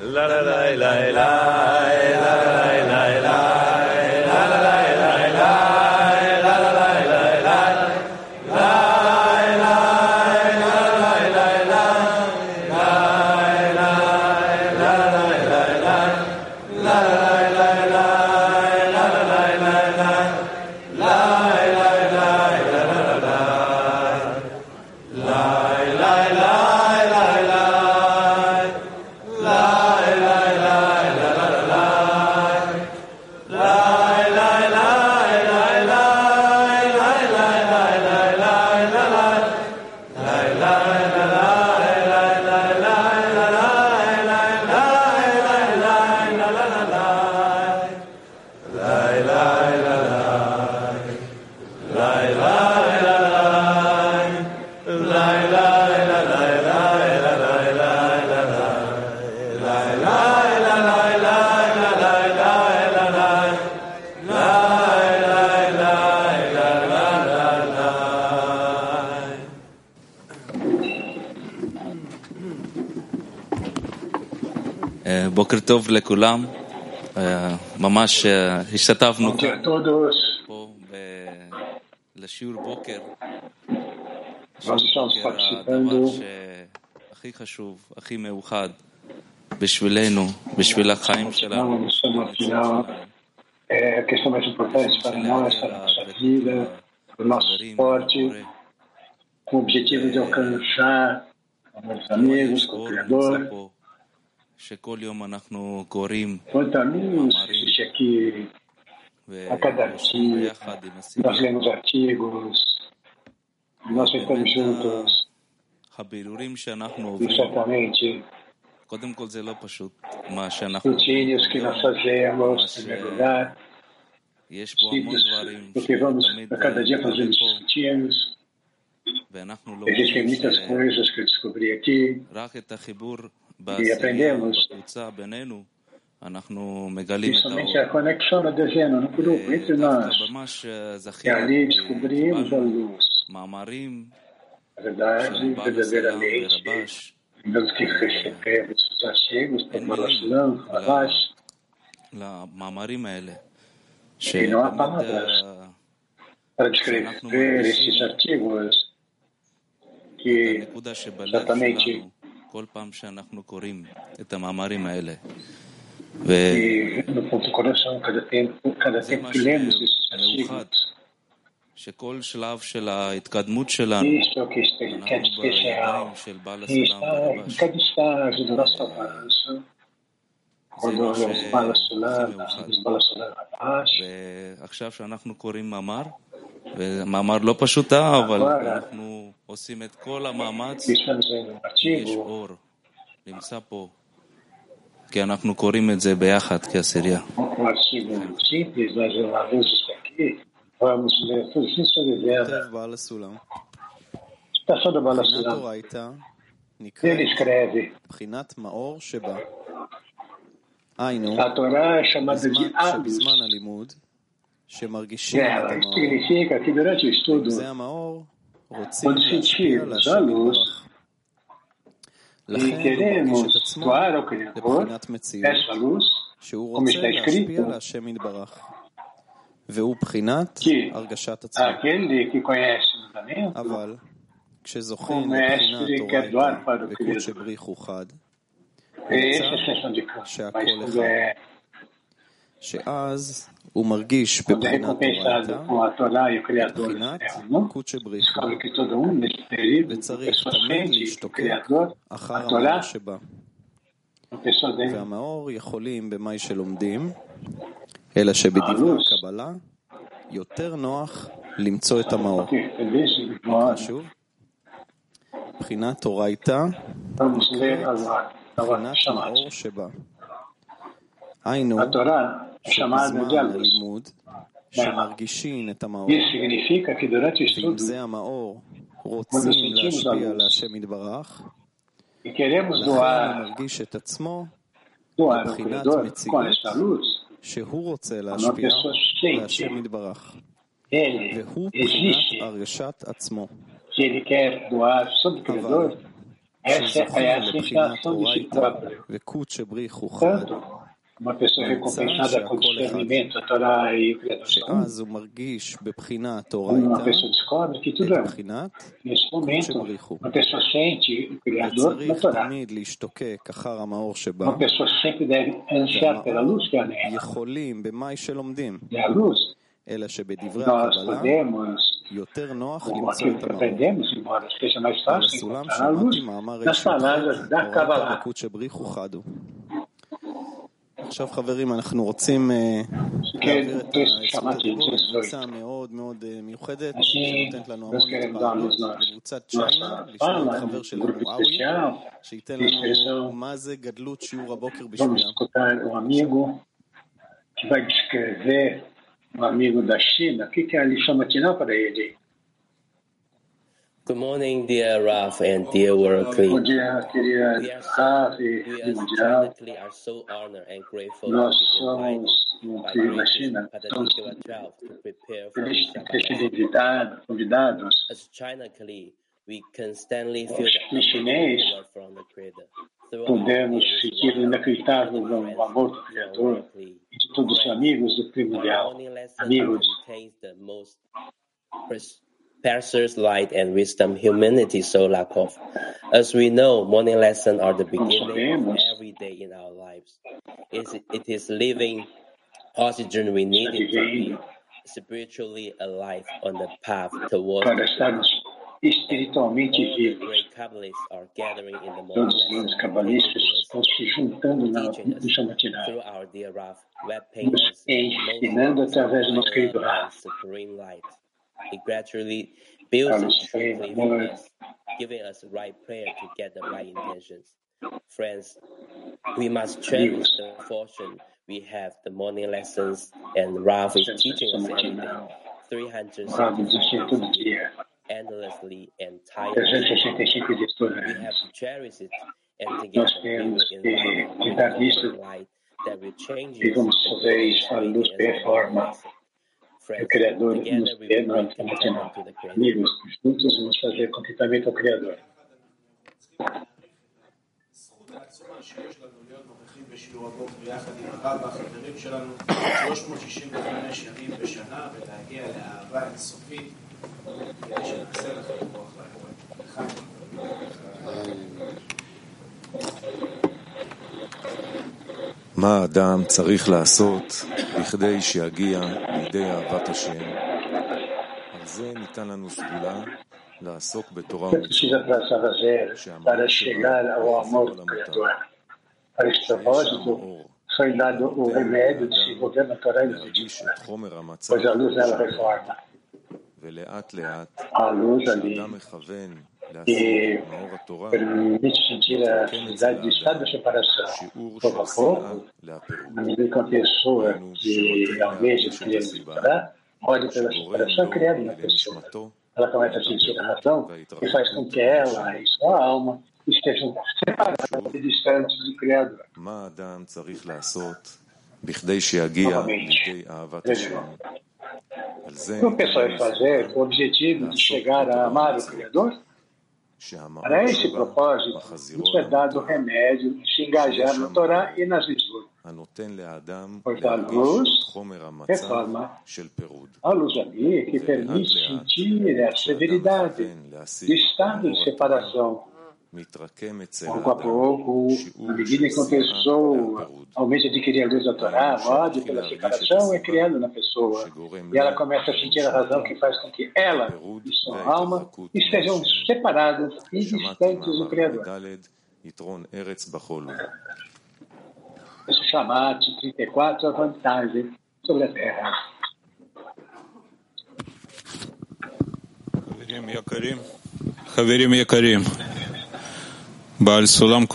la la la la la la בוקר טוב לכולם, ממש השתתפנו. פה ב- לשיעור בוקר. הדבר שהכי חשוב, הכי מאוחד בשבילנו, בשביל החיים שלנו, Estamos no בשביל final. שלנו. É a questão mais importante para nós, para a nossa vida, para o nosso חברים, esporte, קורא. com o objetivo de alcançar com os amigos, com o Criador. Quanto a mim, é que a cada dia nós lemos artigos, nós estamos juntos. E certamente Escrutínios que nós fazemos, em primeiro lugar, porque vamos a cada dia fazendo escrutínios. Existem muitas coisas que eu descobri aqui e aprendemos. Principalmente é a conexão da dezena no grupo entre nós. E ali descobrimos a luz. A verdade, verdadeiramente, nós que recebemos os artigos do Malaslan, Rabash, e não há palavras para descrever esses artigos que exatamente כל פעם שאנחנו קוראים את המאמרים האלה. זה מה שמאוחד, artigos, שכל שלב של ההתקדמות שלנו, אנחנו בידיים של בעל הסולם זה מה שהכי מאוחד. ועכשיו שאנחנו קוראים מאמר, ומאמר לא פשוט, אה, אבל אבל- אנחנו עושים את כל המאמץ, יש אור, נמצא פה, כי אנחנו קוראים את זה ביחד כעשירייה. כותב בעל הסולם, בחינת אורייתא נקראת מאור שבה. היינו, בזמן. שבזמן הלימוד, שמרגישים את Ela המאור, זה רוצים להשפיע להשם יתברך. e לכן הוא מרגיש את עצמו לבחינת מציאות, שהוא רוצה להשפיע להשם יתברך. והוא בחינת הרגשת עצמו. אבל כשזוכים הוא לבחינת o וקודש. בריך הוא חד, de campo. שהכל אחד. שאז הוא מרגיש בבחינת a וצריך תמיד להשתוקק אחר המאור שבה. והמאור יכולים במאי שלומדים, אלא שבדברי הלו"ז. הקבלה יותר נוח למצוא את המאור. ficar feliz e נקרא nós שוב. בחינת אורייתא, בחינת chamado. מאור שבה. היינו, de שבזמן. הלימוד, שמרגישים את המאור, estudo זה המאור רוצים להשפיע להשם יתברך, e queremos לכן הוא מרגיש את עצמו מבחינת מציאות, שהוא רוצה להשפיע sente, להשם יתברך, והוא בחינת existe, הרגשת עצמו. שזוכים a לבחינת אורייתא. וקודשא בריחו חד, Tanto uma pessoa נמצא recompensada com שהכל אחד. discernimento, a Torá e o Criador são um. שאז הוא מרגיש בבחינת Uma אורייתא pessoa descobre que tudo é את um. בחינת Nesse momento, שבריחו. uma pessoa sente o Criador na וצריך Torá. תמיד להשתוקק אחר המאור שבא, Uma pessoa sempre deve ansiar pela luz que há nela. יכולים במאי שלומדים, E a luz, אלא שבדברי nós הקבלה podemos, יותר נוח com למצוא aquilo את que המאור. aprendemos, embora seja mais על fácil הסולם עכשיו חברים, אנחנו רוצים אה, כן, להעביר את טקסט הזכות שמעתי, הדיבור לקבוצה מאוד מאוד אה, מיוחדת, שנותנת לנו nós המון לקבוצת צ'יינה, fala, חבר שלנו אאווי, שייתן לנו. מה זה גדלות שיעור הבוקר Vamos בשבילם. que vai descrever um amigo da China. O que, que é a lição matinal para ele? Good morning, dear Ralph and dear Workley. We are so honored and grateful to be invited by particular 12 to. As we constantly feel the from the Creator. Podemos sentir inacreditável do amor do Criador e de todos os amigos do primordial, amigos. Pastors Light and Wisdom Humanity Solakov. As we know, morning lessons are the beginning of every day in our lives. It's, it is living oxygen we need to be spiritually alive on the path towards espiritualmente vivos. Todos os cabalistas estão se juntando na missa matinal, nos ensinando através do nosso querido Rafa. It gradually builds us giving us the right prayer to get the right intentions. Friends, we must cherish the fortune we have. The morning lessons and Ralph is teaching us every day, 365 endlessly and tirelessly. We have to cherish it and together we will invite light that will change you. O Criador nos to the Creator. Amigos, juntos vamos fazer contentamento ao Criador. זכות העצומה שיש לנו להיות נוכחים בשיעור הבוקר יחד עם הרב והחברים שלנו 365 ימים בשנה ולהגיע לאהבה אינסופית כדי שנעשה לכם רוח לבורא. לחיים. מה האדם צריך לעשות בכדי שיגיע לידי אהבת השם? על זה ניתן לנו סגולה לעסוק בתורה ומצוות, e reforma. ולאט לאט, כשאדם מכוון E permite sentir a atividade do estado de separação pouco a pouco, à medida que uma pessoa. Que almeja querer se separar, olha pela separação criada na pessoa. Ela começa a sentir a razão e faz com que ela e sua alma estejam separadas e distantes do Criador. Novamente, o que o pessoal vai fazer? Com o objetivo de chegar a amar o Criador? Para este propósito, nos é dado o remédio de se engajar na Torá e nas mitzvot. Pois a luz reforma a luz ali que permite sentir a severidade do estado de separação. Pouco a pouco, na medida que uma pessoa aumenta adquirir a luz da Torá, o ódio pela separação é criando na pessoa. E ela começa a sentir a razão que faz com que ela e sua alma estejam separadas e distantes do Criador. Esse chamado 34 é a vantagem sobre a Terra. Haverim Yakarim. Haverim Yakarim. Queridos לנו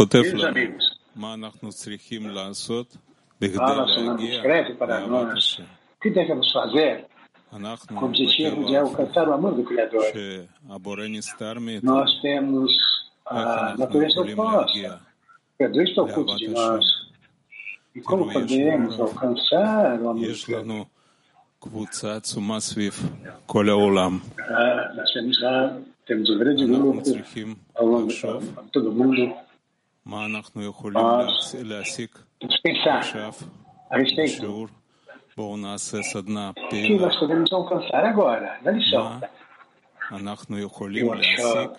amigos, מה אנחנו צריכים לעשות בכדי Fala Solano להגיע escreve para לאהבת nós השם. o que devemos fazer אנחנו com o objetivo de בטבע הפוך, alcançar o amor do Criador. שהבורא נסתר מאיתנו, Nós temos איך a אנחנו natureza יכולים oposta. להגיע O Criador está oculto de nós. E como podemos alcançar o amor do יש Criador? לנו קבוצה עצומה סביב כל העולם. Ah, nós temos lá temos o grande grupo, ao longo de todo o mundo. מה אנחנו יכולים Nós להסיק temos que pensar עכשיו a respeito בשיעור? בואו נעשה סדנה do que פעילה. nós podemos alcançar agora, na lição. מה אנחנו יכולים Workshop. להסיק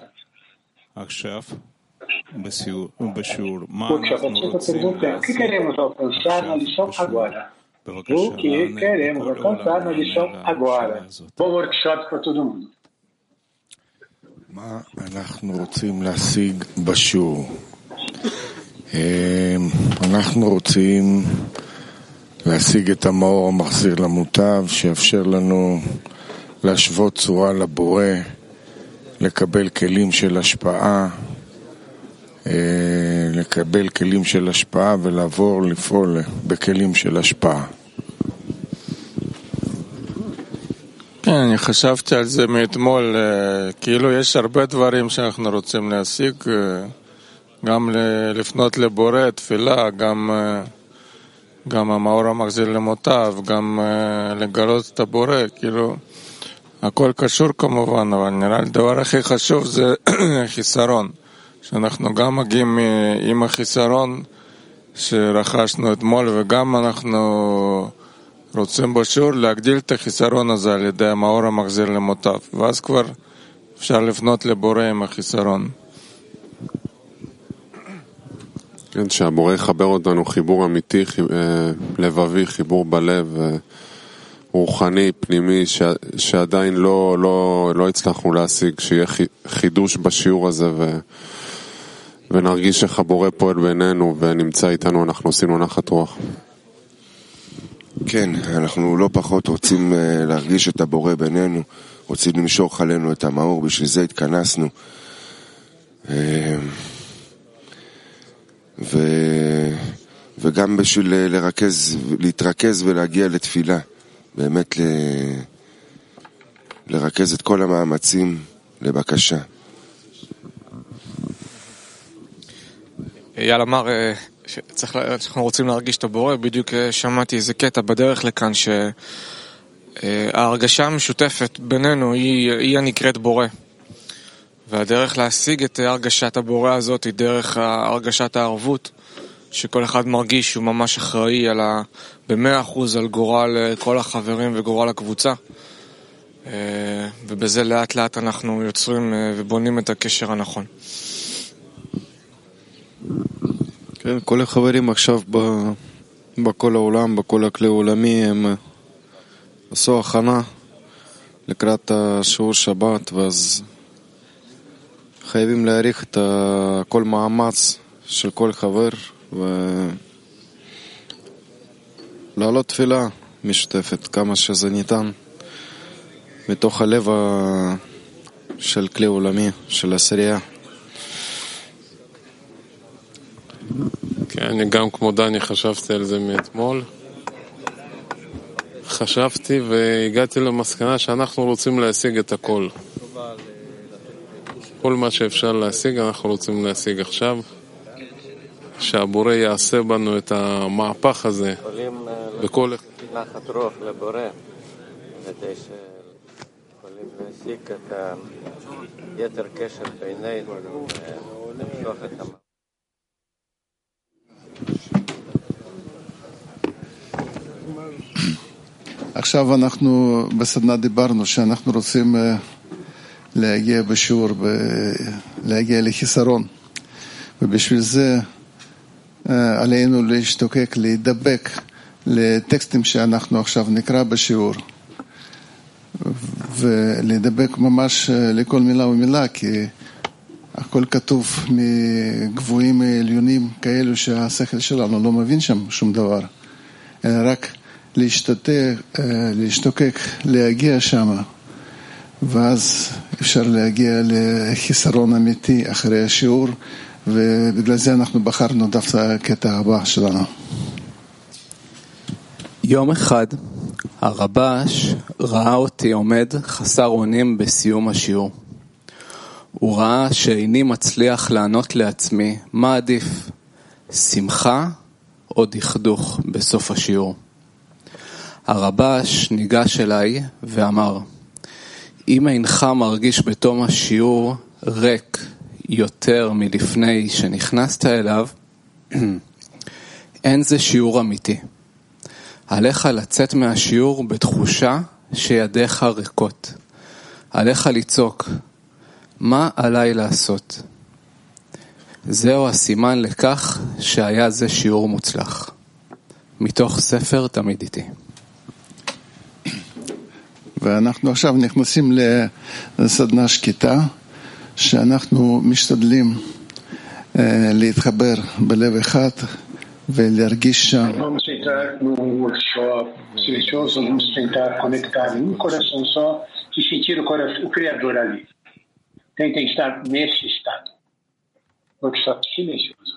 עכשיו בשיעור, בשיעור? מה Workshop é אנחנו sempre a רוצים pergunta: o que להסיק queremos alcançar na lição עכשיו בשיעור? agora? בבקשה, O que רן, queremos בכל alcançar na העולם lição נענה לשאלה agora? הזאת. Bom workshop para todo mundo. מה אנחנו רוצים להשיג בשיעור? אה, אנחנו רוצים להשיג את המאור המחזיר למוטב, שיאפשר לנו להשוות צורה לבורא, לקבל כלים של השפעה, אה, לקבל כלים של השפעה ולעבור לפעול בכלים של השפעה. כן, אני חשבתי על זה מאתמול, אה, כאילו יש הרבה דברים שאנחנו רוצים להשיג, אה, גם לפנות לבורא, תפילה, גם, אה, גם המאור המחזיר למותיו, גם לגלות את הבורא, כאילו, הכל קשור כמובן, אבל נראה לי הדבר הכי חשוב זה חיסרון, שאנחנו גם מגיעים עם החיסרון שרכשנו אתמול, וגם אנחנו... רוצים בשיעור להגדיל את החיסרון הזה על ידי המאור המחזיר למוטב, ואז כבר אפשר לפנות לבורא עם החיסרון. כן, שהבורא יחבר אותנו חיבור אמיתי, אה, לבבי, חיבור בלב, אה, רוחני, פנימי, שעדיין לא, לא, לא הצלחנו להשיג, שיהיה חי- חידוש בשיעור הזה ו, ונרגיש איך הבורא פועל בינינו ונמצא איתנו, אנחנו עושים לו נחת רוח. כן, אנחנו לא פחות רוצים אה, להרגיש את הבורא בינינו, רוצים למשוך עלינו את המאור, בשביל זה התכנסנו. אה, ו... וגם בשביל אה, לרכז, להתרכז ולהגיע לתפילה. באמת ל... לרכז את כל המאמצים לבקשה. אייל אמר שצריך, שאנחנו רוצים להרגיש את הבורא, בדיוק אה, שמעתי איזה קטע בדרך לכאן שההרגשה המשותפת בינינו היא, היא הנקראת בורא. והדרך להשיג את הרגשת הבורא הזאת היא דרך הרגשת הערבות, שכל אחד מרגיש שהוא ממש אחראי על ה... במאה אחוז על גורל אה, כל החברים וגורל הקבוצה. אה, ובזה לאט לאט אנחנו יוצרים אה, ובונים את הקשר הנכון. כן, כל החברים עכשיו ב, בכל העולם, בכל הכלי העולמי, הם אה, עשו הכנה לקראת השיעור שבת, ואז חייבים להעריך את כל מאמץ של כל חבר ולהעלות תפילה משותפת כמה שזה ניתן מתוך הלב של כלי עולמי, של עשירייה. אני גם כמו דני חשבתי על זה מאתמול. חשבתי והגעתי למסקנה שאנחנו רוצים להשיג את הכל. כל מה שאפשר להשיג אנחנו רוצים להשיג עכשיו. שהבורא יעשה בנו את המהפך הזה יכולים אה, בכל... נחת רוח לבורא, כדי שיכולים להשיג את היתר קשר בינינו ולמשוך את המ... עכשיו אנחנו בסדנה דיברנו שאנחנו רוצים אה, להגיע בשיעור, להגיע לחיסרון. ובשביל זה אה, עלינו להשתוקק, להידבק לטקסטים שאנחנו עכשיו נקרא בשיעור. ולהידבק ממש אה, לכל מילה ומילה כי הכל כתוב מגבוהים עליונים כאלו שהשכל שלנו לא מבין שם שום דבר. אלא רק להשתתק, אה, להשתוקק, להגיע שם, ואז אפשר להגיע לחיסרון אמיתי אחרי השיעור, ובגלל זה אנחנו בחרנו דווקא הקטע הבא שלנו. יום אחד הרבש ראה אותי עומד חסר אונים בסיום השיעור. הוא ראה שאיני מצליח לענות לעצמי מה עדיף, שמחה או דכדוך בסוף השיעור. הרבש ניגש אליי ואמר, אם אינך מרגיש בתום השיעור ריק יותר מלפני שנכנסת אליו, אין זה שיעור אמיתי. עליך לצאת מהשיעור בתחושה שידיך ריקות. עליך לצעוק, מה עליי לעשות? זהו הסימן לכך שהיה זה שיעור מוצלח. מתוך ספר תמיד איתי. ואנחנו עכשיו נכנסים לסדנה שקטה, שאנחנו משתדלים להתחבר בלב אחד ולהרגיש שם. Vamos entrar num workshop silencioso, vamos tentar conectar em um coração só e sentir o, coração, o Criador ali. Tentem estar nesse estado. Workshop silencioso.